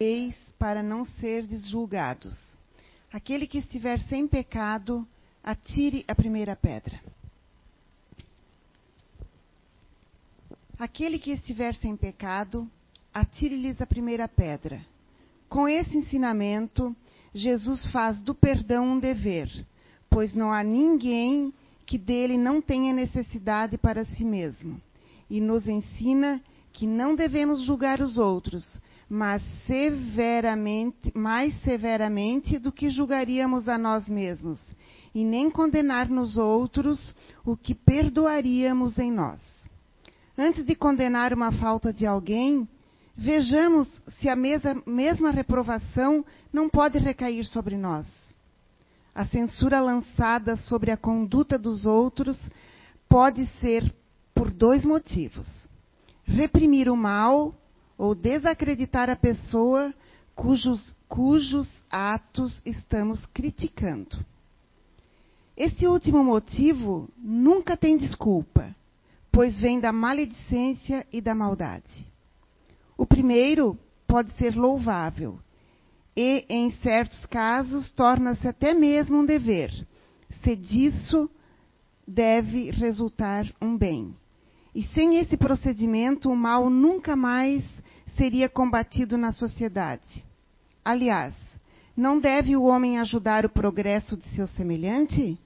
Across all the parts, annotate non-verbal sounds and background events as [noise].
eis para não serdes julgados. Aquele que estiver sem pecado, atire a primeira pedra. Aquele que estiver sem pecado, atire-lhes a primeira pedra. Com esse ensinamento, Jesus faz do perdão um dever, pois não há ninguém que dele não tenha necessidade para si mesmo. E nos ensina que não devemos julgar os outros, mas severamente, mais severamente do que julgaríamos a nós mesmos, e nem condenar nos outros o que perdoaríamos em nós. Antes de condenar uma falta de alguém, vejamos se a mesma, mesma reprovação não pode recair sobre nós. A censura lançada sobre a conduta dos outros pode ser por dois motivos: reprimir o mal ou desacreditar a pessoa cujos, cujos atos estamos criticando. Esse último motivo nunca tem desculpa, pois vem da maledicência e da maldade. O primeiro pode ser louvável e, em certos casos, torna-se até mesmo um dever, se disso deve resultar um bem. E sem esse procedimento, o mal nunca mais seria combatido na sociedade. Aliás, não deve o homem ajudar o progresso de seu semelhante?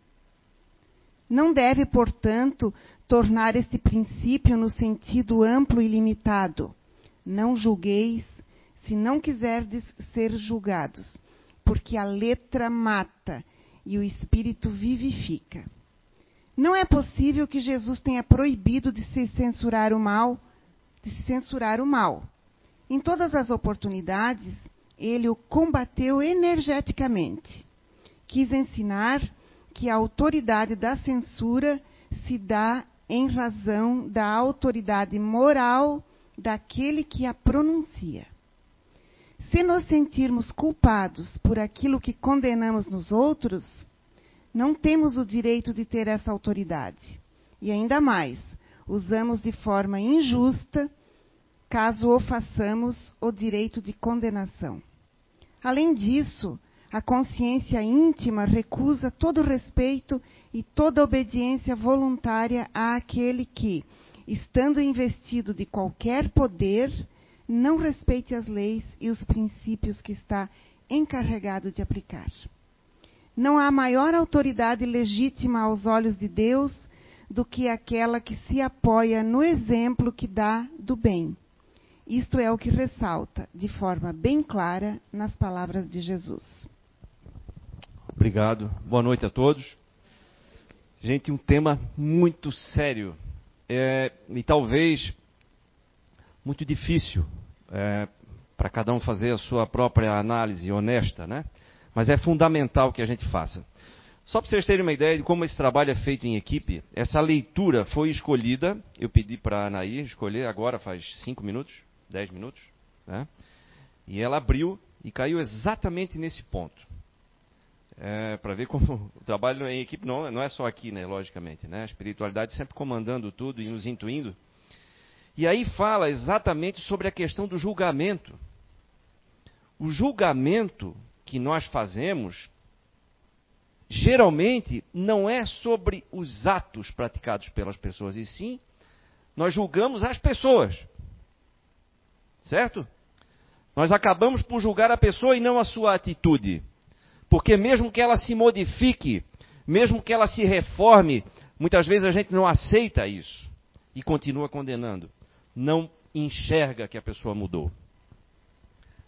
Não deve, portanto, tornar este princípio no sentido amplo e limitado. Não julgueis, se não quiserdes ser julgados, porque a letra mata e o espírito vivifica. Não é possível que Jesus tenha proibido de se censurar o mal, de se censurar o mal. Em todas as oportunidades, ele o combateu energeticamente. Quis ensinar que a autoridade da censura se dá em razão da autoridade moral daquele que a pronuncia. Se nos sentirmos culpados por aquilo que condenamos nos outros, não temos o direito de ter essa autoridade. E ainda mais, usamos de forma injusta caso o façamos, o direito de condenação. Além disso, a consciência íntima recusa todo respeito e toda obediência voluntária àquele que, estando investido de qualquer poder, não respeite as leis e os princípios que está encarregado de aplicar. Não há maior autoridade legítima aos olhos de Deus do que aquela que se apoia no exemplo que dá do bem isto é o que ressalta de forma bem clara nas palavras de Jesus. Obrigado. Boa noite a todos. Gente, um tema muito sério é, e talvez muito difícil é, para cada um fazer a sua própria análise honesta, né? Mas é fundamental que a gente faça. Só para vocês terem uma ideia de como esse trabalho é feito em equipe, essa leitura foi escolhida. Eu pedi para a Anaí escolher agora, faz cinco minutos 10 minutos, né? e ela abriu e caiu exatamente nesse ponto. É, para ver como [laughs] o trabalho em equipe não, não é só aqui, né, logicamente. Né? A espiritualidade sempre comandando tudo e nos intuindo. E aí fala exatamente sobre a questão do julgamento. O julgamento que nós fazemos geralmente não é sobre os atos praticados pelas pessoas, e sim nós julgamos as pessoas. Certo? Nós acabamos por julgar a pessoa e não a sua atitude. Porque mesmo que ela se modifique, mesmo que ela se reforme, muitas vezes a gente não aceita isso e continua condenando. Não enxerga que a pessoa mudou.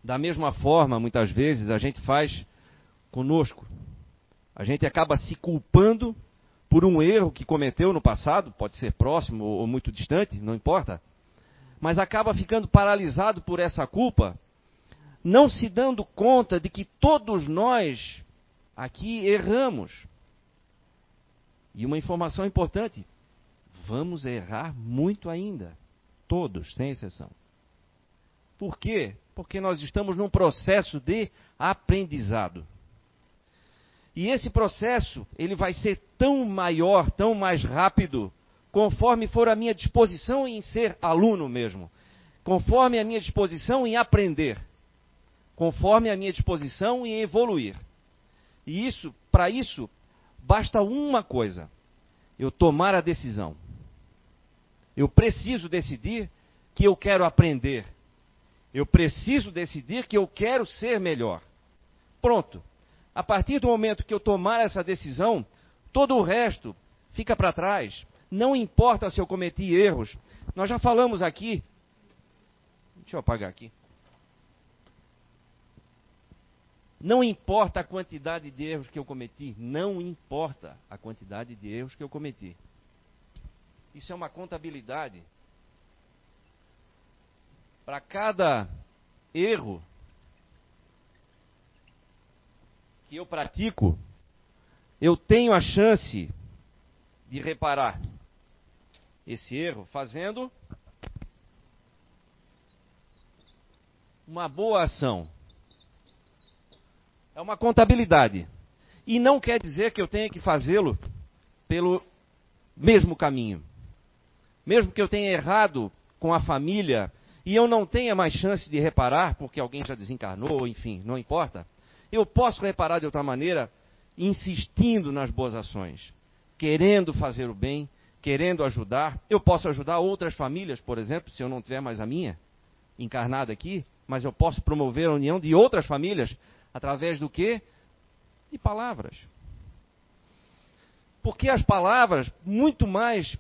Da mesma forma, muitas vezes a gente faz conosco. A gente acaba se culpando por um erro que cometeu no passado, pode ser próximo ou muito distante, não importa mas acaba ficando paralisado por essa culpa, não se dando conta de que todos nós aqui erramos. E uma informação importante: vamos errar muito ainda, todos, sem exceção. Por quê? Porque nós estamos num processo de aprendizado. E esse processo, ele vai ser tão maior, tão mais rápido, conforme for a minha disposição em ser aluno mesmo, conforme a minha disposição em aprender. conforme a minha disposição em evoluir. E isso, para isso, basta uma coisa: eu tomar a decisão. Eu preciso decidir que eu quero aprender. Eu preciso decidir que eu quero ser melhor. Pronto. A partir do momento que eu tomar essa decisão, todo o resto fica para trás. Não importa se eu cometi erros. Nós já falamos aqui. Deixa eu apagar aqui. Não importa a quantidade de erros que eu cometi. Não importa a quantidade de erros que eu cometi. Isso é uma contabilidade. Para cada erro que eu pratico, eu tenho a chance de reparar esse erro fazendo uma boa ação. É uma contabilidade. E não quer dizer que eu tenha que fazê-lo pelo mesmo caminho. Mesmo que eu tenha errado com a família e eu não tenha mais chance de reparar, porque alguém já desencarnou, enfim, não importa. Eu posso reparar de outra maneira, insistindo nas boas ações, querendo fazer o bem, querendo ajudar. Eu posso ajudar outras famílias, por exemplo, se eu não tiver mais a minha encarnada aqui, mas eu posso promover a união de outras famílias através do quê? De palavras. Porque as palavras, muito mais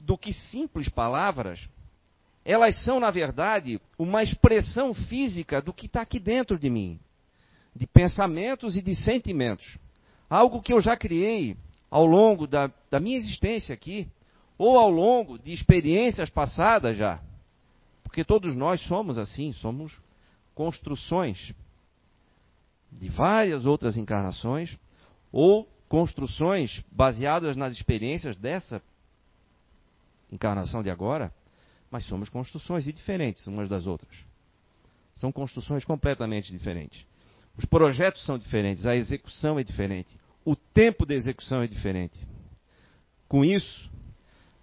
do que simples palavras, elas são, na verdade, uma expressão física do que está aqui dentro de mim, de pensamentos e de sentimentos. Algo que eu já criei ao longo da, da minha existência aqui, ou ao longo de experiências passadas já. Porque todos nós somos assim, somos construções de várias outras encarnações, ou construções baseadas nas experiências dessa encarnação de agora, mas somos construções diferentes umas das outras. São construções completamente diferentes. Os projetos são diferentes, a execução é diferente, o tempo de execução é diferente. Com isso,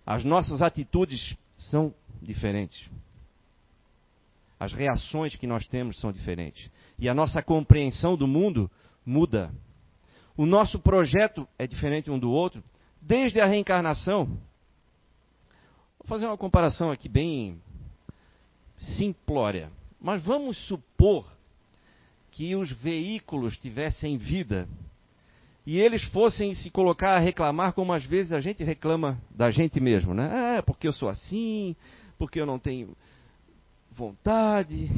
as nossas atitudes são diferentes. As reações que nós temos são diferentes. E a nossa compreensão do mundo muda. O nosso projeto é diferente um do outro, desde a reencarnação Vou fazer uma comparação aqui bem simplória. Mas vamos supor que os veículos tivessem vida e eles fossem se colocar a reclamar como às vezes a gente reclama da gente mesmo, né? Ah, porque eu sou assim, porque eu não tenho vontade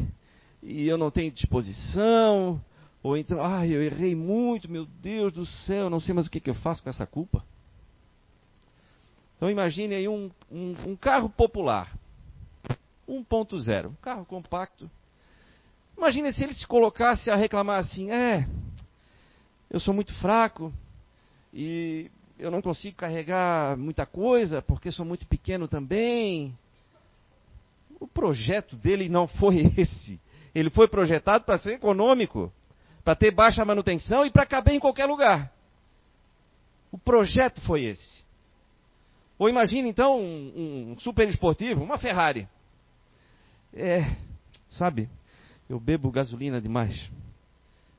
e eu não tenho disposição, ou então, ah, eu errei muito, meu Deus do céu, não sei mais o que, que eu faço com essa culpa. Então imagine aí um, um, um carro popular, 1.0, um carro compacto. Imagine se ele se colocasse a reclamar assim, é, eu sou muito fraco e eu não consigo carregar muita coisa porque sou muito pequeno também. O projeto dele não foi [laughs] esse. Ele foi projetado para ser econômico, para ter baixa manutenção e para caber em qualquer lugar. O projeto foi esse. Ou imagine então um, um super esportivo, uma Ferrari. É, sabe, eu bebo gasolina demais.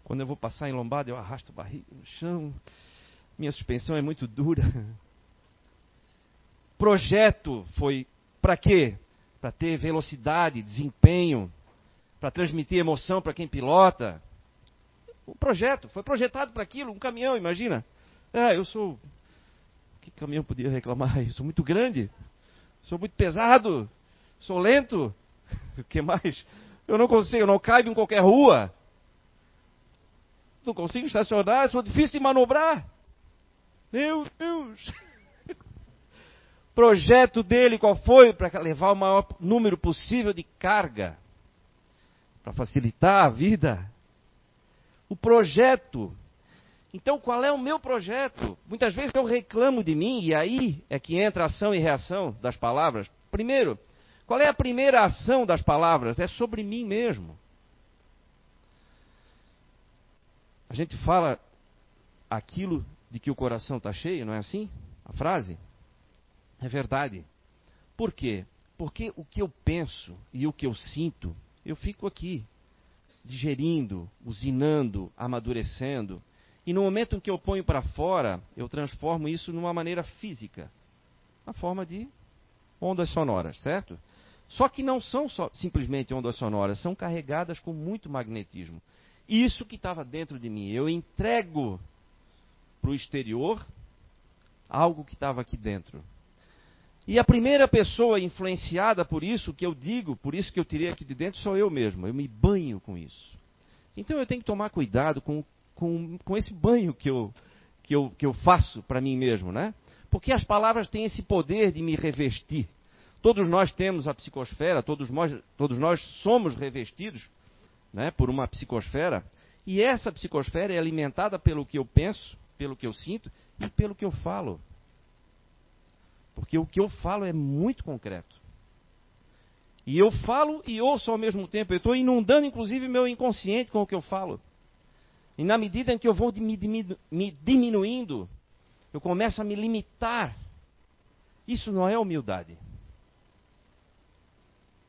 Quando eu vou passar em lombada, eu arrasto a barriga no chão. Minha suspensão é muito dura. [laughs] Projeto foi para quê? Para ter velocidade, desempenho, para transmitir emoção para quem pilota. O projeto foi projetado para aquilo, um caminhão, imagina. Ah, eu sou que caminhão podia reclamar? Eu sou muito grande, sou muito pesado, sou lento. [laughs] O que mais? Eu não consigo, eu não caibo em qualquer rua. Não consigo estacionar, sou difícil de manobrar. Meu Deus! [laughs] Projeto dele qual foi? Para levar o maior número possível de carga. Para facilitar a vida. O projeto então, qual é o meu projeto? Muitas vezes eu reclamo de mim, e aí é que entra ação e reação das palavras. Primeiro, qual é a primeira ação das palavras? É sobre mim mesmo. A gente fala aquilo de que o coração está cheio, não é assim? A frase? É verdade. Por quê? Porque o que eu penso e o que eu sinto, eu fico aqui. digerindo, usinando, amadurecendo. E no momento em que eu ponho para fora, eu transformo isso numa maneira física, na forma de ondas sonoras, certo? Só que não são só, simplesmente ondas sonoras, são carregadas com muito magnetismo. Isso que estava dentro de mim, eu entrego para o exterior algo que estava aqui dentro. E a primeira pessoa influenciada por isso, que eu digo, por isso que eu tirei aqui de dentro, sou eu mesmo. Eu me banho com isso. Então eu tenho que tomar cuidado com, com, com esse banho que eu, que eu, que eu faço para mim mesmo, né? Porque as palavras têm esse poder de me revestir. Todos nós temos a psicosfera, todos nós, todos nós somos revestidos né, por uma psicosfera. E essa psicosfera é alimentada pelo que eu penso, pelo que eu sinto e pelo que eu falo. Porque o que eu falo é muito concreto. E eu falo e ouço ao mesmo tempo. Eu estou inundando, inclusive, meu inconsciente com o que eu falo. E na medida em que eu vou me, diminuindo, eu começo a me limitar. Isso não é humildade.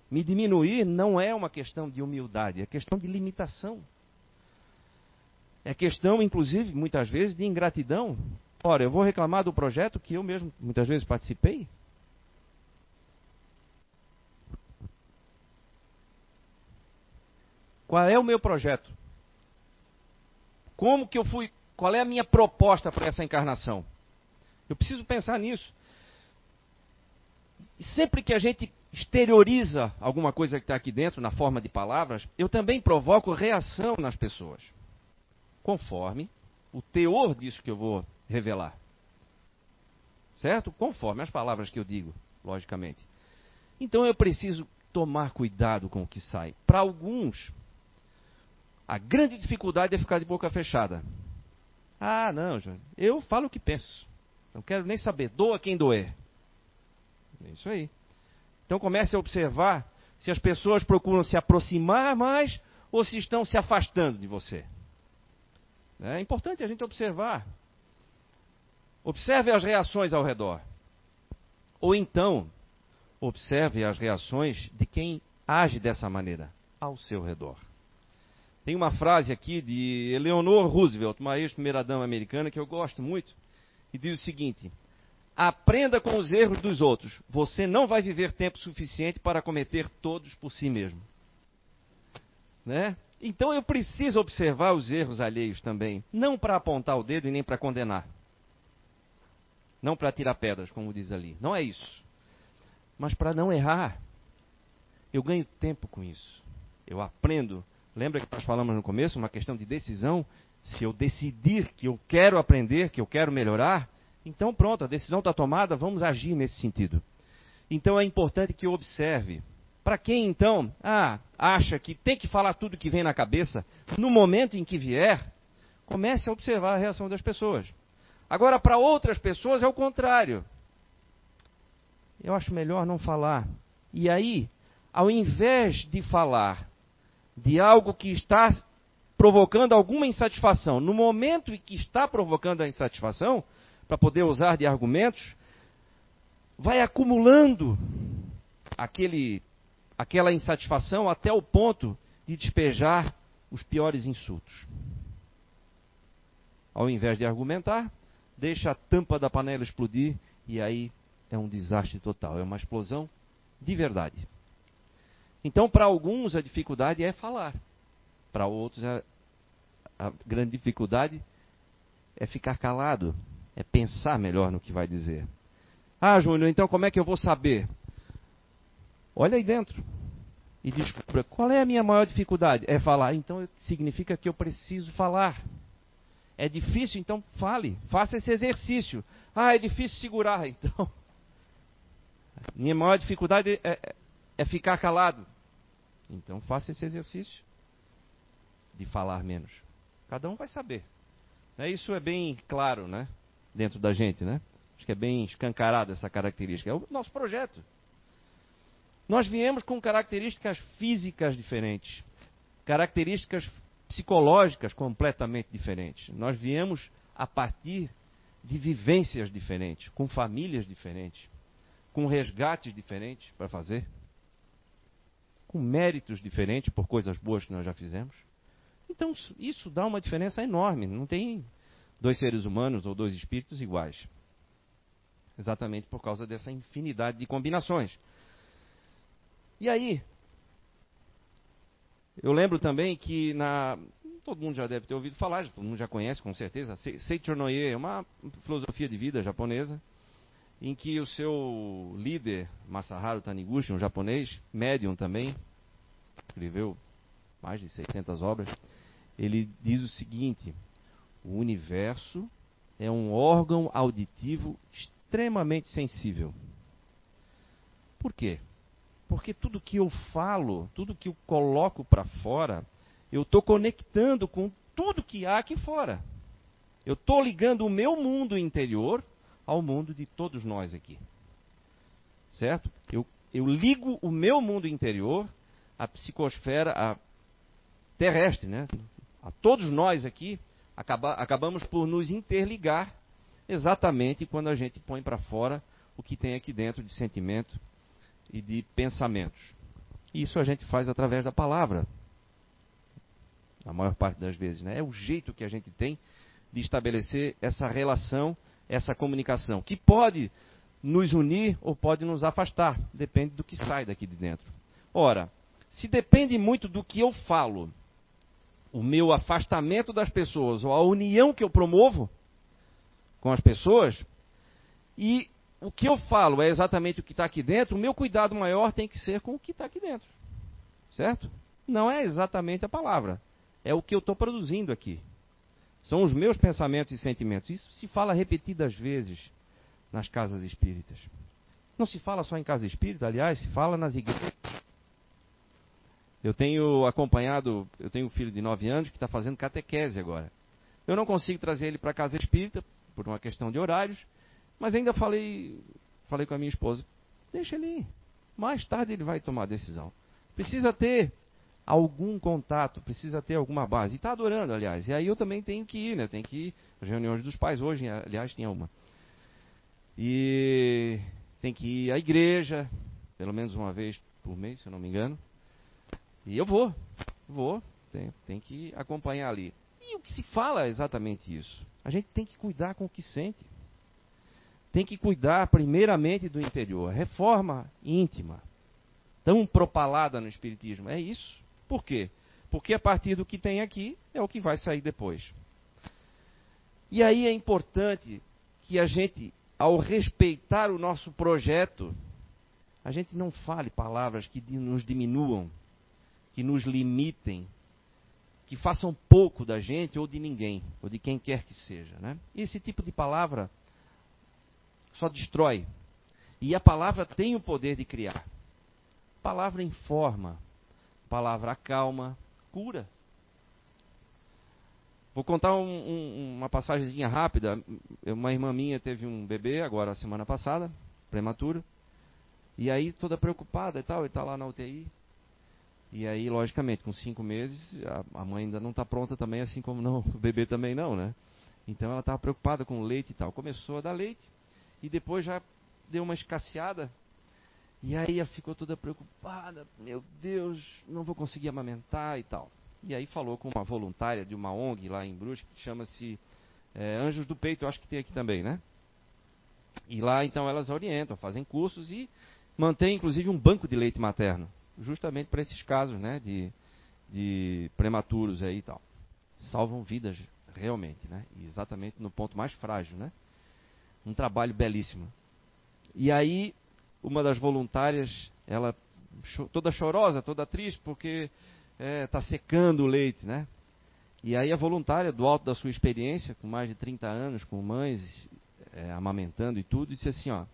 Me diminuir não é uma questão de humildade, é questão de limitação. É questão, inclusive, muitas vezes, de ingratidão. Ora, eu vou reclamar do projeto que eu mesmo muitas vezes participei? Qual é o meu projeto? Como que eu fui? Qual é a minha proposta para essa encarnação? Eu preciso pensar nisso. Sempre que a gente exterioriza alguma coisa que está aqui dentro na forma de palavras, eu também provoco reação nas pessoas, conforme o teor disso que eu vou revelar. Certo? Conforme as palavras que eu digo, logicamente. Então eu preciso tomar cuidado com o que sai. Para alguns, a grande dificuldade é ficar de boca fechada. Ah, não, eu falo o que penso. Não quero nem saber. Doa quem doer. É isso aí. Então comece a observar se as pessoas procuram se aproximar mais ou se estão se afastando de você. É importante a gente observar Observe as reações ao redor. Ou então, observe as reações de quem age dessa maneira ao seu redor. Tem uma frase aqui de Eleanor Roosevelt, uma ex-primeira-dama americana, que eu gosto muito, e diz o seguinte: Aprenda com os erros dos outros. Você não vai viver tempo suficiente para cometer todos por si mesmo. Né? Então eu preciso observar os erros alheios também, não para apontar o dedo e nem para condenar. Não para tirar pedras, como diz ali. Não é isso. Mas para não errar. Eu ganho tempo com isso. Eu aprendo. Lembra que nós falamos no começo, uma questão de decisão? Se eu decidir que eu quero aprender, que eu quero melhorar, então pronto, a decisão está tomada, vamos agir nesse sentido. Então é importante que observe. Para quem então ah, acha que tem que falar tudo que vem na cabeça, no momento em que vier, comece a observar a reação das pessoas. Agora, para outras pessoas é o contrário. Eu acho melhor não falar. E aí, ao invés de falar de algo que está provocando alguma insatisfação, no momento em que está provocando a insatisfação, para poder usar de argumentos, vai acumulando aquele, aquela insatisfação até o ponto de despejar os piores insultos. Ao invés de argumentar, deixa a tampa da panela explodir e aí é um desastre total, é uma explosão de verdade. Então, para alguns, a dificuldade é falar, para outros, a, a grande dificuldade é ficar calado, é pensar melhor no que vai dizer. Ah, Júnior, então como é que eu vou saber? Olha aí dentro e descubra qual é a minha maior dificuldade. É falar. Então significa que eu preciso falar. É difícil, então fale, faça esse exercício. Ah, é difícil segurar, [laughs] então. Minha maior dificuldade é, é, é ficar calado. Então faça esse exercício de falar menos. Cada um vai saber. Isso é bem claro, né? Dentro da gente, né? Acho que é bem escancarado essa característica. É o nosso projeto. Nós viemos com características físicas diferentes, características psicológicas completamente diferentes. Nós viemos a partir de vivências diferentes, com famílias diferentes, com resgates diferentes para fazer. com méritos diferentes por coisas boas que nós já fizemos. Então, isso dá uma diferença enorme. Não tem dois seres humanos ou dois espíritos iguais. Exatamente por causa dessa infinidade de combinações. E aí, eu lembro também que na. Todo mundo já deve ter ouvido falar, todo mundo já conhece com certeza. Seichonoye é uma filosofia de vida japonesa, em que o seu líder, Masaharu Taniguchi, um japonês, médium também, escreveu mais de 600 obras, ele diz o seguinte: o universo é um órgão auditivo extremamente sensível. Por quê? Porque tudo que eu falo, tudo que eu coloco para fora, eu estou conectando com tudo que há aqui fora. Eu estou ligando o meu mundo interior ao mundo de todos nós aqui. Certo? Eu, eu ligo o meu mundo interior à psicosfera terrestre, né? A todos nós aqui, acaba, acabamos por nos interligar exatamente quando a gente põe para fora o que tem aqui dentro de sentimento e de pensamentos. Isso a gente faz através da palavra, na maior parte das vezes. Né? É o jeito que a gente tem de estabelecer essa relação, essa comunicação, que pode nos unir ou pode nos afastar, depende do que sai daqui de dentro. Ora, se depende muito do que eu falo, o meu afastamento das pessoas ou a união que eu promovo, com as pessoas, e o que eu falo é exatamente o que está aqui dentro, o meu cuidado maior tem que ser com o que está aqui dentro. Certo? Não é exatamente a palavra, é o que eu estou produzindo aqui. São os meus pensamentos e sentimentos. Isso se fala repetidas vezes nas casas espíritas. Não se fala só em casa espírita, aliás, se fala nas igrejas. Eu tenho acompanhado, eu tenho um filho de 9 anos que está fazendo catequese agora. Eu não consigo trazer ele para a casa espírita por uma questão de horários, mas ainda falei, falei com a minha esposa, deixa ele ir. Mais tarde ele vai tomar a decisão. Precisa ter algum contato, precisa ter alguma base. E está adorando, aliás. E aí eu também tenho que ir, né? Tenho que ir às reuniões dos pais hoje, aliás, tinha uma. E tem que ir à igreja, pelo menos uma vez por mês, se eu não me engano. E eu vou, vou, tem, tem que acompanhar ali. E o que se fala é exatamente isso. A gente tem que cuidar com o que sente. Tem que cuidar primeiramente do interior. Reforma íntima. Tão propalada no Espiritismo. É isso. Por quê? Porque a partir do que tem aqui é o que vai sair depois. E aí é importante que a gente, ao respeitar o nosso projeto, a gente não fale palavras que nos diminuam, que nos limitem, que façam pouco da gente ou de ninguém, ou de quem quer que seja. Né? Esse tipo de palavra só destrói. E a palavra tem o poder de criar. Palavra informa, palavra acalma, cura. Vou contar um, um, uma passagemzinha rápida. Uma irmã minha teve um bebê agora semana passada, prematuro. E aí toda preocupada e tal, e está lá na UTI. E aí, logicamente, com cinco meses, a, mãe ainda não está pronta também, assim como não, [laughs] o bebê também não, né? Então ela estava preocupada com o leite e tal. Começou a dar leite e depois já deu uma escasseada. E aí ela ficou toda preocupada, meu Deus, não vou conseguir amamentar e tal. E aí falou com uma voluntária de uma ONG lá em Brusque, que chama-se é, Anjos do Peito, eu acho que tem aqui também, né? E lá então elas orientam, fazem cursos e mantêm inclusive um banco de leite materno justamente para esses casos, né, de, de prematuros aí e tal. Salvam vidas realmente, né? Exatamente no ponto mais frágil, né? Um trabalho belíssimo. E aí, uma das voluntárias, ela toda chorosa, toda triste, porque está é, tá secando o leite, né? E aí a voluntária, do alto da sua experiência, com mais de 30 anos, com mães é, amamentando e tudo, disse assim, ó,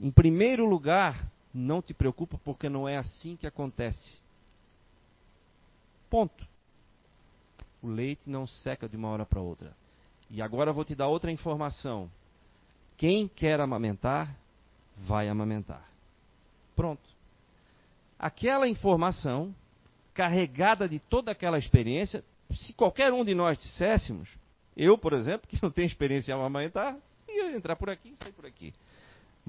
em primeiro lugar, não te preocupa porque não é assim que acontece. Ponto. O leite não seca de uma hora para outra. E agora eu vou te dar outra informação. Quem quer amamentar, vai amamentar. Pronto. Aquela informação, carregada de toda aquela experiência, se qualquer um de nós disséssemos, eu, por exemplo, que não tenho experiência em amamentar, ia entrar por aqui e sair por aqui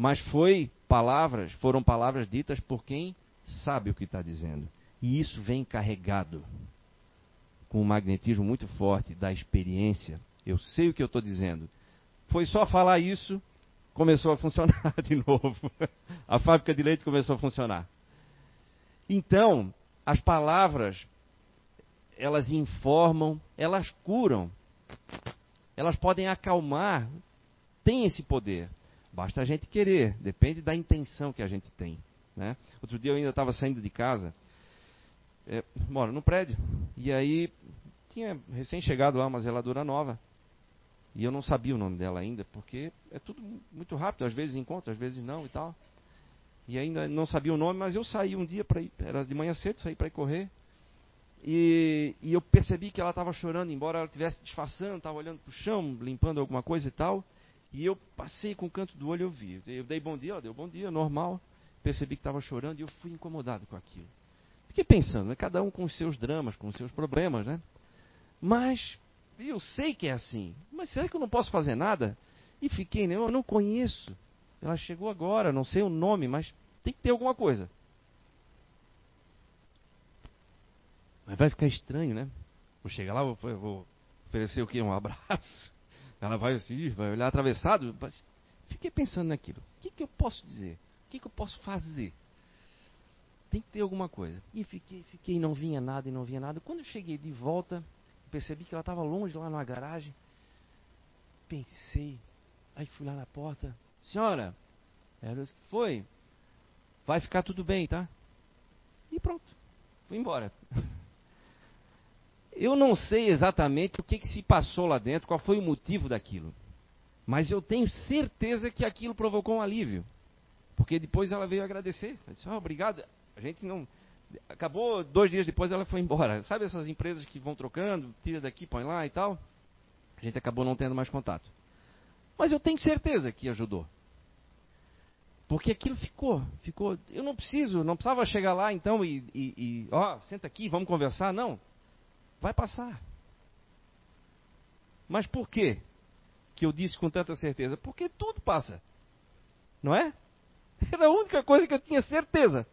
mas foi palavras, foram palavras ditas por quem sabe o que está dizendo. E isso vem carregado com um magnetismo muito forte da experiência. Eu sei o que eu estou dizendo. Foi só falar isso, começou a funcionar [laughs] de novo. A fábrica de leite começou a funcionar. Então, as palavras, elas informam, elas curam, elas podem acalmar, tem esse poder. Basta a gente querer, depende da intenção que a gente tem. Né? Outro dia eu ainda estava saindo de casa, é, moro no prédio, e aí tinha recém-chegado lá uma zeladora nova. E eu não sabia o nome dela ainda, porque é tudo muito rápido, às vezes encontro, às vezes não e tal. E ainda não sabia o nome, mas eu saí um dia para ir, era de manhã cedo, saí para ir correr. E, e, eu percebi que ela estava chorando, embora ela estivesse disfarçando, estava olhando para o chão, limpando alguma coisa e tal. E eu passei com o canto do olho eu vi. Eu dei bom dia, ó, deu bom dia, normal. Percebi que estava chorando e eu fui incomodado com aquilo. Fiquei pensando, né, cada um com os seus dramas, com os seus problemas, né? Mas eu sei que é assim. Mas será que eu não posso fazer nada? E fiquei, né, eu não conheço. Ela chegou agora, não sei o nome, mas tem que ter alguma coisa. Mas vai ficar estranho, né? Vou chegar lá, vou, vou oferecer o quê? Um [laughs] abraço. Ela vai assim, vai olhar atravessado. Fiquei pensando naquilo. O que, que eu posso dizer? O que, que eu posso fazer? Tem que ter alguma coisa. E fiquei, fiquei, não vinha nada e não vinha nada. Quando eu cheguei de volta, percebi que ela estava longe lá na garagem. Pensei. Aí fui lá na porta. Senhora, ela disse, foi. Vai ficar tudo bem, tá? E pronto. Fui embora. [laughs] Eu não sei exatamente o que, que se passou lá dentro, qual foi o motivo daquilo. Mas eu tenho certeza que aquilo provocou um alívio. Porque depois ela veio agradecer. Ela disse, oh, obrigado. A gente não. Acabou, dois dias depois ela foi embora. [laughs] Sabe essas empresas que vão trocando, tira daqui, põe lá e tal? A gente acabou não tendo mais contato. Mas eu tenho certeza que ajudou. Porque aquilo ficou, ficou. Eu não preciso, não precisava chegar lá então e, e, e ó, senta aqui, vamos conversar. Não, Vai passar. Mas por quê que eu disse com tanta certeza? Porque tudo passa. Não é? Era a única coisa que eu tinha certeza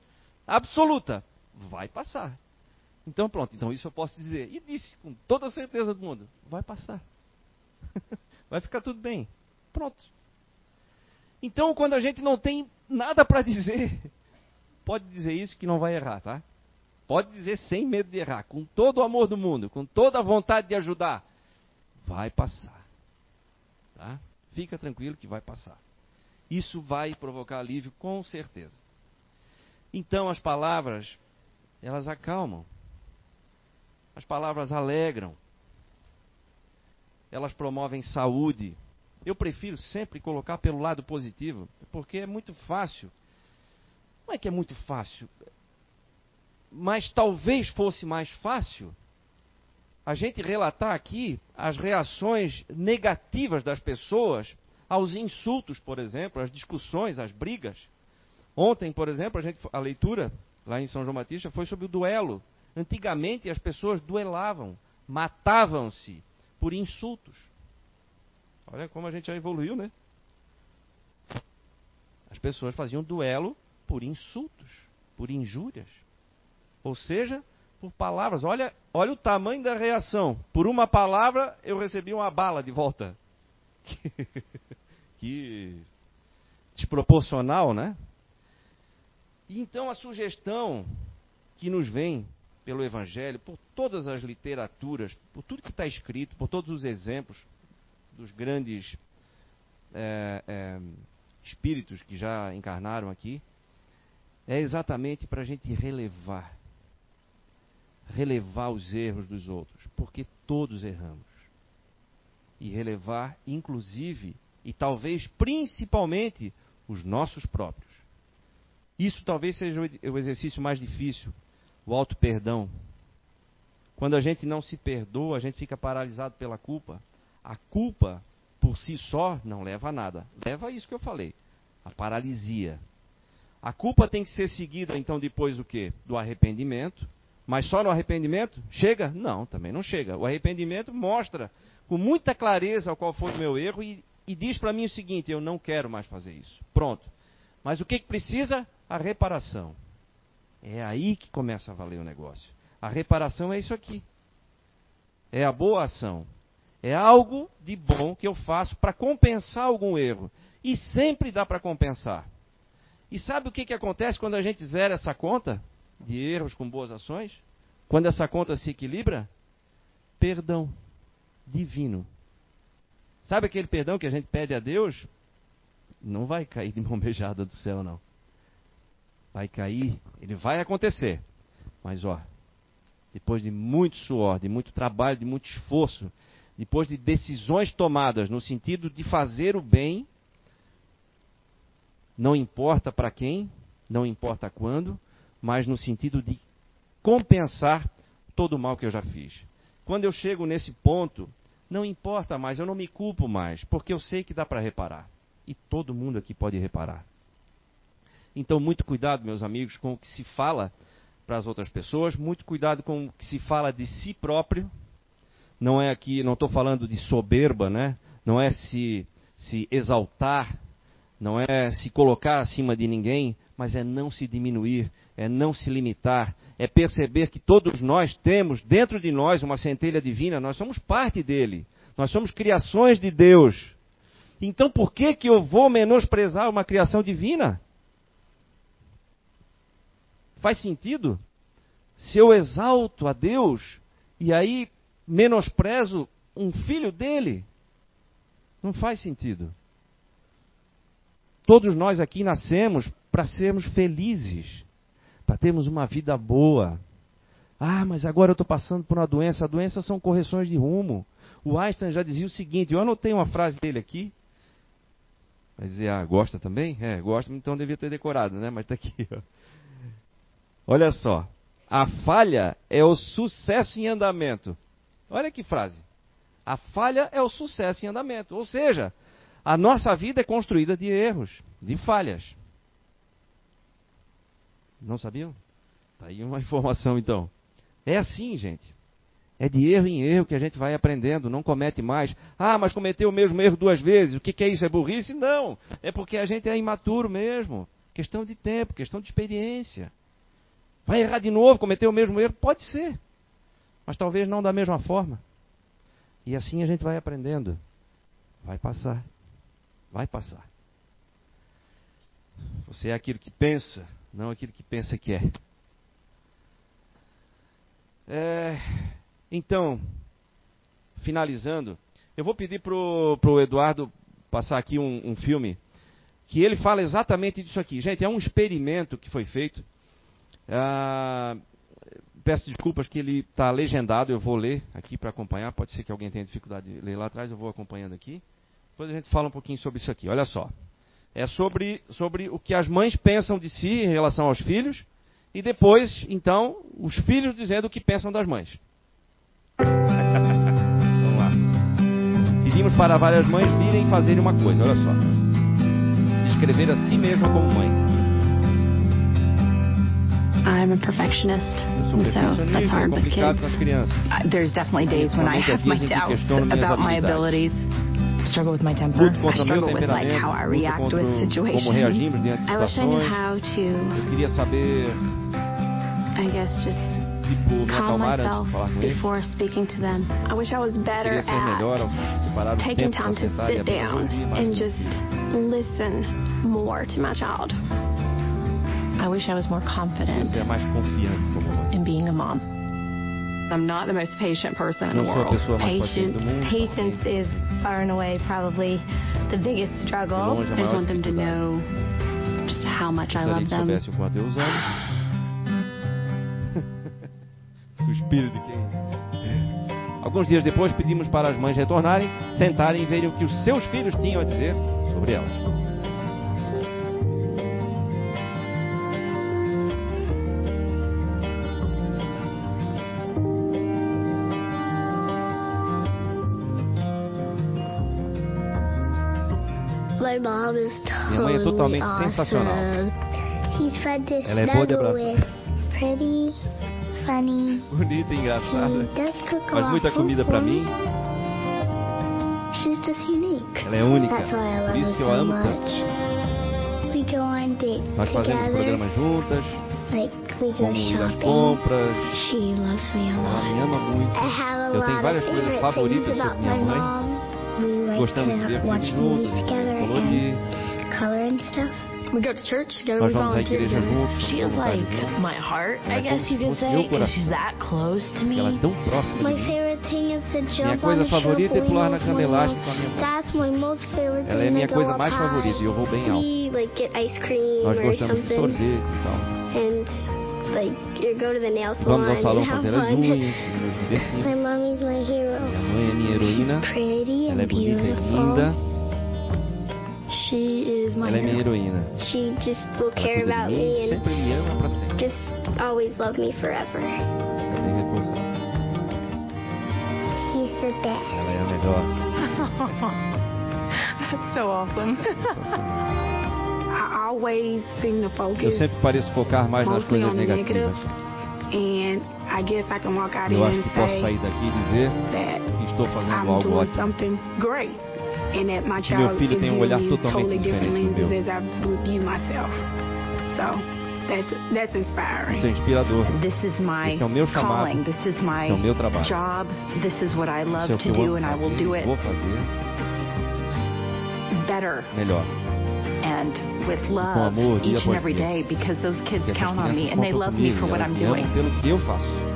absoluta. Vai passar. Então pronto, então isso eu posso dizer. E disse com toda a certeza do mundo: vai passar. [laughs] vai ficar tudo bem. Pronto. Então quando a gente não tem nada para dizer, [laughs] pode dizer isso que não vai errar, tá? Pode dizer sem medo de errar, com todo o amor do mundo, com toda a vontade de ajudar. Vai passar. Tá? Fica tranquilo que vai passar. Isso vai provocar alívio com certeza. Então as palavras, elas acalmam. As palavras alegram. Elas promovem saúde. Eu prefiro sempre colocar pelo lado positivo, porque é muito fácil. Não é que é muito fácil mas talvez fosse mais fácil a gente relatar aqui as reações negativas das pessoas aos insultos, por exemplo, às discussões, às brigas. Ontem, por exemplo, a, gente, a leitura lá em São João Batista foi sobre o duelo. Antigamente as pessoas duelavam, matavam-se por insultos. Olha como a gente já evoluiu, né? As pessoas faziam duelo por insultos, por injúrias. Ou seja, por palavras. Olha, olha o tamanho da reação. Por uma palavra, eu recebi uma bala de volta. [laughs] que desproporcional, né? E então a sugestão que nos vem pelo Evangelho, por todas as literaturas, por tudo que está escrito, por todos os exemplos dos grandes é, é, espíritos que já encarnaram aqui, é exatamente para a gente relevar relevar os erros dos outros, porque todos erramos. E relevar, inclusive, e talvez principalmente, os nossos próprios. Isso talvez seja o exercício mais difícil, o auto-perdão. Quando a gente não se perdoa, a gente fica paralisado pela culpa. A culpa, por si só, não leva a nada. Leva a isso que eu falei, a paralisia. A culpa tem que ser seguida, então, depois do quê? Do arrependimento, mas só no arrependimento? Chega? Não, também não chega. O arrependimento mostra com muita clareza qual foi o meu erro e, e diz para mim o seguinte: eu não quero mais fazer isso. Pronto. Mas o que, que precisa? A reparação. É aí que começa a valer o negócio. A reparação é isso aqui. É a boa ação. É algo de bom que eu faço para compensar algum erro. E sempre dá para compensar. E sabe o que, que acontece quando a gente zera essa conta de erros com boas ações? Quando essa conta se equilibra? Perdão divino. Sabe aquele perdão que a gente pede a Deus? Não vai cair de mão [laughs] beijada do céu, não. Vai cair, ele vai acontecer. Mas, ó, depois de muito suor, de muito trabalho, de muito esforço, depois de decisões tomadas no sentido de fazer o bem, não importa para quem, não importa quando, mas no sentido de compensar todo o mal que eu já fiz. Quando eu chego nesse ponto, não importa mais, eu não me culpo mais, porque eu sei que dá para reparar. E todo mundo aqui pode reparar. Então, muito cuidado, meus amigos, com o que se fala para as outras pessoas, muito cuidado com o que se fala de si próprio. Não é aqui, não estou falando de soberba, né? Não é se, se exaltar, não é se colocar acima de ninguém, mas é não se diminuir, é não se limitar, é perceber que todos nós temos dentro de nós uma centelha divina, nós somos parte dele, nós somos criações de Deus. Então por que que eu vou menosprezar uma criação divina? Faz sentido? Se eu exalto a Deus e aí menosprezo um filho dele, não faz sentido. Todos nós aqui nascemos para sermos felizes, para termos uma vida boa. Ah, mas agora eu estou passando por uma doença. A doença são correções de rumo. O Einstein já dizia o seguinte: eu anotei uma frase dele aqui. Vai dizer, ah, gosta também? É, gosta, então devia ter decorado, né? Mas está aqui. Ó. Olha só. A falha é o sucesso em andamento. Olha que frase. A falha é o sucesso em andamento. Ou seja, a nossa vida é construída de erros, de falhas. Não sabiam? Tá aí uma [laughs] informação então. É assim, gente. É de erro em erro que a gente vai aprendendo, não comete mais. Ah, mas cometeu o mesmo erro duas vezes. O que, que é isso? É burrice? Não. É porque a gente é imaturo mesmo. Questão de tempo, questão de experiência. Vai errar de novo, cometer o mesmo erro? Pode ser. Mas talvez não da mesma forma. E assim a gente vai aprendendo. Vai passar. Vai passar. Você é aquilo que pensa, não aquilo que pensa que é. é então, finalizando, eu vou pedir para o Eduardo passar aqui um, um filme que ele fala exatamente disso aqui. Gente, é um experimento que foi feito. Ah, peço desculpas que ele está legendado, eu vou ler aqui para acompanhar. Pode ser que alguém tenha dificuldade de ler lá atrás, eu vou acompanhando aqui. Depois a gente fala um pouquinho sobre isso aqui. Olha só. É sobre, sobre o que as mães pensam de si em relação aos filhos. E depois, então, os filhos dizendo o que pensam das mães. [laughs] Vamos lá. Pedimos para várias mães virem fazerem uma coisa, olha só. Descrever a si mesma como mãe. I'm a perfectionist, and so that's hard with kids. Uh, there's definitely days when I have my doubts about my abilities struggle with my temper. I struggle with like how I react with situations. Como reagimos diante de I wish I knew how to. Eu queria saber. I guess just tipo, me calm acalmar myself antes de falar com before speaking to them. I wish I was better Queria ser melhor ao separar at o taking tempo time para to sentar e sit apenas down ouvir mais and um just pouquinho. listen more to my child. I wish I was more confident Ser mais confiante como mãe. in being a mom. I'm not the most patient person in the Não sou a world. pessoa mais paciente do mundo. Patience is far and away probably the biggest struggle. I just want them to know just how much I love them. [laughs] Suspiro de quem? Alguns dias depois pedimos para as mães retornarem, sentarem e verem o que os seus filhos tinham a dizer sobre elas. Minha mãe é totalmente sensacional. Ela é boa de abraçar. with. Pretty, funny. Bonita e She engraçada. does cook a Faz muita comida para mim. She's just unique. Ela é única. That's why I love Por isso que eu so amo tanto. We go on dates Nós fazemos programas juntas. ir às compras. Ela me ama muito. Eu tenho várias coisas favoritas sobre minha mãe. Gostamos de ver filmes juntos, Mm-hmm. colorir. We go to church together. We volunteer. She is like my heart, I guess you could say, because she's that close to me. Ela é tão próxima de mim. Minha coisa favorita é pular na cama elástica com a minha mãe. Ela é minha coisa mais favorita e eu vou bem alto. Nós gostamos de sorvete e tal. Vamos ao salão fazer as unhas, [laughs] nos divertimos. Minha mãe é minha heroína. Ela é bonita e linda. She is my Ela é minha heroína. She just will care about me and sempre me ama para sempre. Just always love me forever. She's the best. Ela é a melhor. [laughs] That's so awesome. I always seem to focus Eu sempre pareço focar mais nas coisas negativas. And I guess I can walk out Eu acho que posso sair daqui e dizer que estou fazendo algo ótimo. Que meu filho tem um olhar totalmente diferente do meu. Isso é inspirador. Esse é o meu chamado. Esse é o meu trabalho. Job. This is what I love to do and I will do it. Vou fazer better. Melhor. And with love each and every day because those kids count on me and they love me for what I'm doing. Pelo que eu faço.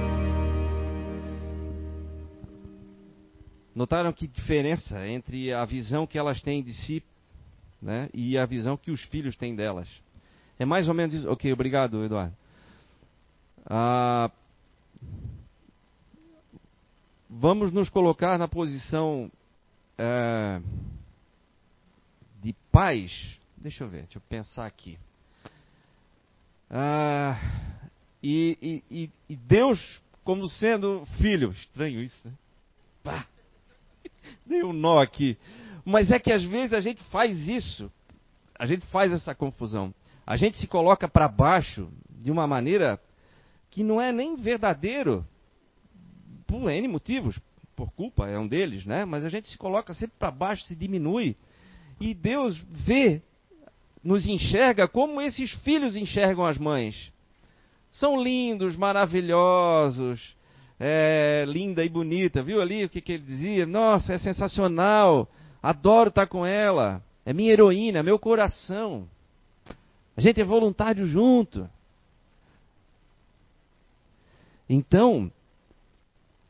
Notaram que diferença entre a visão que elas têm de si né, e a visão que os filhos têm delas? É mais ou menos isso. Ok, obrigado, Eduardo. Ah, vamos nos colocar na posição é, de pais. Deixa eu ver, deixa eu pensar aqui. Ah, e, e, e, Deus como sendo filho. Estranho isso, né? Pá. Dei um nó aqui. Mas é que às vezes a gente faz isso. A gente faz essa confusão. A gente se coloca para baixo de uma maneira que não é nem verdadeiro. Por N motivos. Por culpa, é um deles, né? Mas a gente se coloca sempre para baixo, se diminui. E Deus vê, nos enxerga como esses filhos enxergam as mães. São lindos, maravilhosos, é, linda e bonita. Viu ali o que, que ele dizia? Nossa, é sensacional. Adoro estar com ela. É minha heroína, meu coração. A gente é voluntário junto. Então,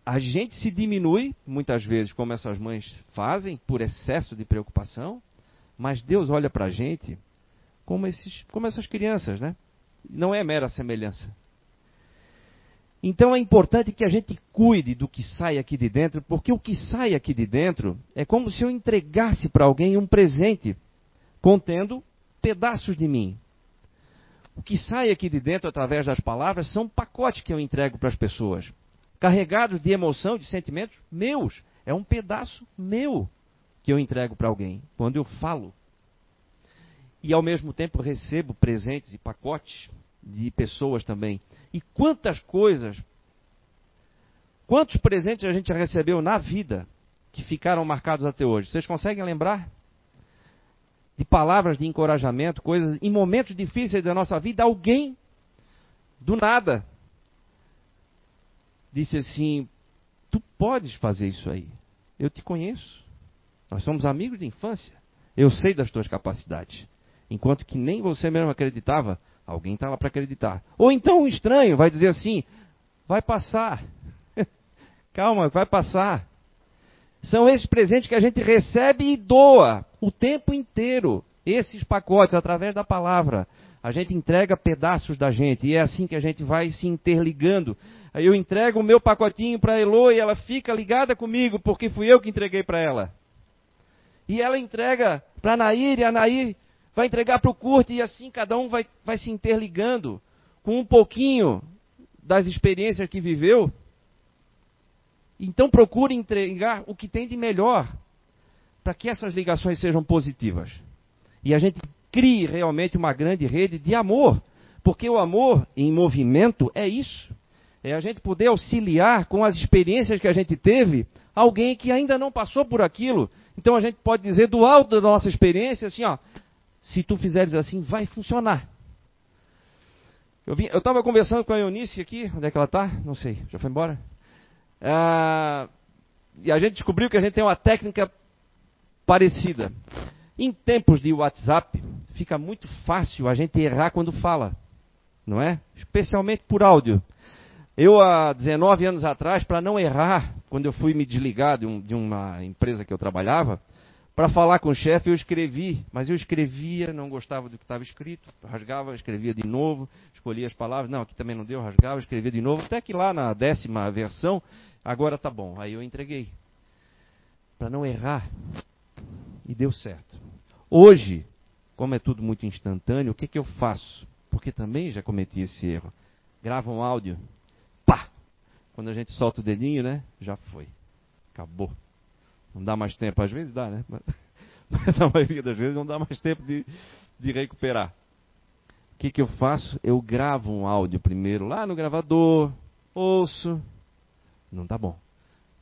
a gente se diminui, muitas vezes, como essas mães fazem, por excesso de preocupação, mas Deus olha para a gente como, esses, como essas crianças, né? Não é mera semelhança. Então é importante que a gente cuide do que sai aqui de dentro, porque o que sai aqui de dentro é como se eu entregasse para alguém um presente contendo pedaços de mim. O que sai aqui de dentro através das palavras são pacotes que eu entrego para as pessoas, carregados de emoção, de sentimentos meus. É um pedaço meu que eu entrego para alguém quando eu falo. E ao mesmo tempo recebo presentes e pacotes de pessoas também. E quantas coisas, quantos presentes a gente recebeu na vida que ficaram marcados até hoje? Vocês conseguem lembrar? De palavras de encorajamento, coisas, em momentos difíceis da nossa vida, alguém, do nada, disse assim: Tu podes fazer isso aí. Eu te conheço. Nós somos amigos de infância. Eu sei das tuas capacidades. Enquanto que nem você mesmo acreditava, Alguém está lá para acreditar. Ou então um estranho vai dizer assim: vai passar. [laughs] Calma, vai passar. São esses presentes que a gente recebe e doa o tempo inteiro. Esses pacotes, através da palavra. A gente entrega pedaços da gente e é assim que a gente vai se interligando. Aí eu entrego o meu pacotinho para a Elo e ela fica ligada comigo porque fui eu que entreguei para ela. E ela entrega para a Nair e a Nair vai entregar para o curto e assim cada um vai, vai se interligando com um pouquinho das experiências que viveu. Então procure entregar o que tem de melhor para que essas ligações sejam positivas. E a gente crie realmente uma grande rede de amor, porque o amor em movimento é isso. É a gente poder auxiliar com as experiências que a gente teve alguém que ainda não passou por aquilo. Então a gente pode dizer do alto da nossa experiência assim, ó, se tu fizeres assim, vai funcionar. Eu estava conversando com a Eunice aqui, onde é que ela está? Não sei, já foi embora? Ah, e a gente descobriu que a gente tem uma técnica parecida. Em tempos de WhatsApp, fica muito fácil a gente errar quando fala, não é? Especialmente por áudio. Eu, há 19 anos atrás, para não errar, quando eu fui me desligar de, um, de uma empresa que eu trabalhava, para falar com o chefe, eu escrevi, mas eu escrevia, não gostava do que estava escrito, rasgava, escrevia de novo, escolhia as palavras, não, aqui também não deu, rasgava, escrevia de novo, até que lá na décima versão, agora tá bom. Aí eu entreguei. Para não errar. E deu certo. Hoje, como é tudo muito instantâneo, o que, que eu faço? Porque também já cometi esse erro. Grava um áudio, pá! Quando a gente solta o dedinho, né? Já foi. Acabou. Não dá mais tempo, às vezes dá, né? [laughs] Mas na maioria das vezes não dá mais tempo de, de recuperar. O que, que eu faço? Eu gravo um áudio primeiro lá no gravador, ouço. Não tá bom.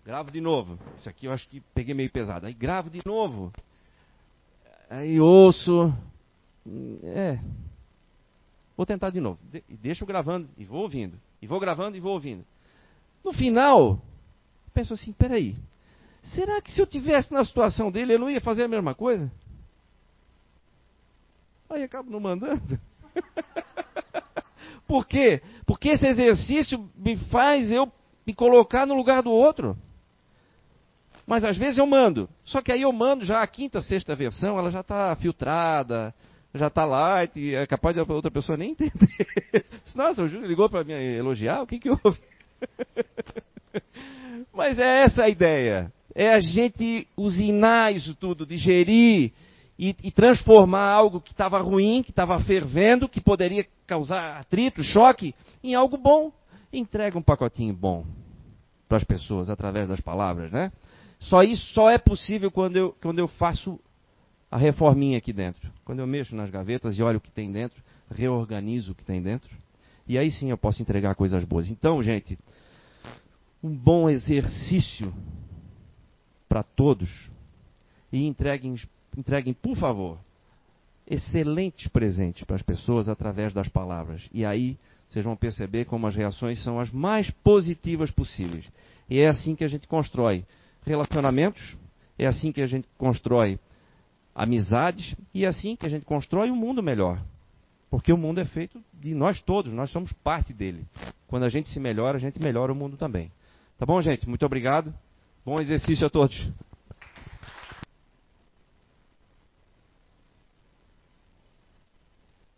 Gravo de novo. Isso aqui eu acho que peguei meio pesado. Aí gravo de novo. Aí ouço. É. Vou tentar de novo. De deixo gravando e vou ouvindo. E vou gravando e vou ouvindo. No final, penso assim: peraí. Será que se eu tivesse na situação dele, eu não ia fazer a mesma coisa? Aí acabo não mandando. [laughs] Por quê? Porque esse exercício me faz eu me colocar no lugar do outro. Mas às vezes eu mando. Só que aí eu mando já a quinta, sexta versão, ela já está filtrada, já está light, é capaz de outra pessoa nem entender. [laughs] Nossa, o Júlio ligou para me elogiar, o que, que houve? [laughs] Mas é essa a ideia é a gente usinar isso tudo, digerir e, e transformar algo que estava ruim, que estava fervendo, que poderia causar atrito, choque, em algo bom. Entrega um pacotinho bom para as pessoas através das palavras, né? Só isso só é possível quando eu, quando eu faço a reforminha aqui dentro. Quando eu mexo nas gavetas e olho o que tem dentro, reorganizo o que tem dentro. E aí sim eu posso entregar coisas boas. Então, gente, um bom exercício para todos e entreguem, entreguem, por favor, excelentes presentes para as pessoas através das palavras. E aí vocês vão perceber como as reações são as mais positivas possíveis. E é assim que a gente constrói relacionamentos, é assim que a gente constrói amizades e é assim que a gente constrói um mundo melhor. Porque o mundo é feito de nós todos, nós somos parte dele. Quando a gente se melhora, a gente melhora o mundo também. Tá bom, gente? Muito obrigado. Bom exercício a todos.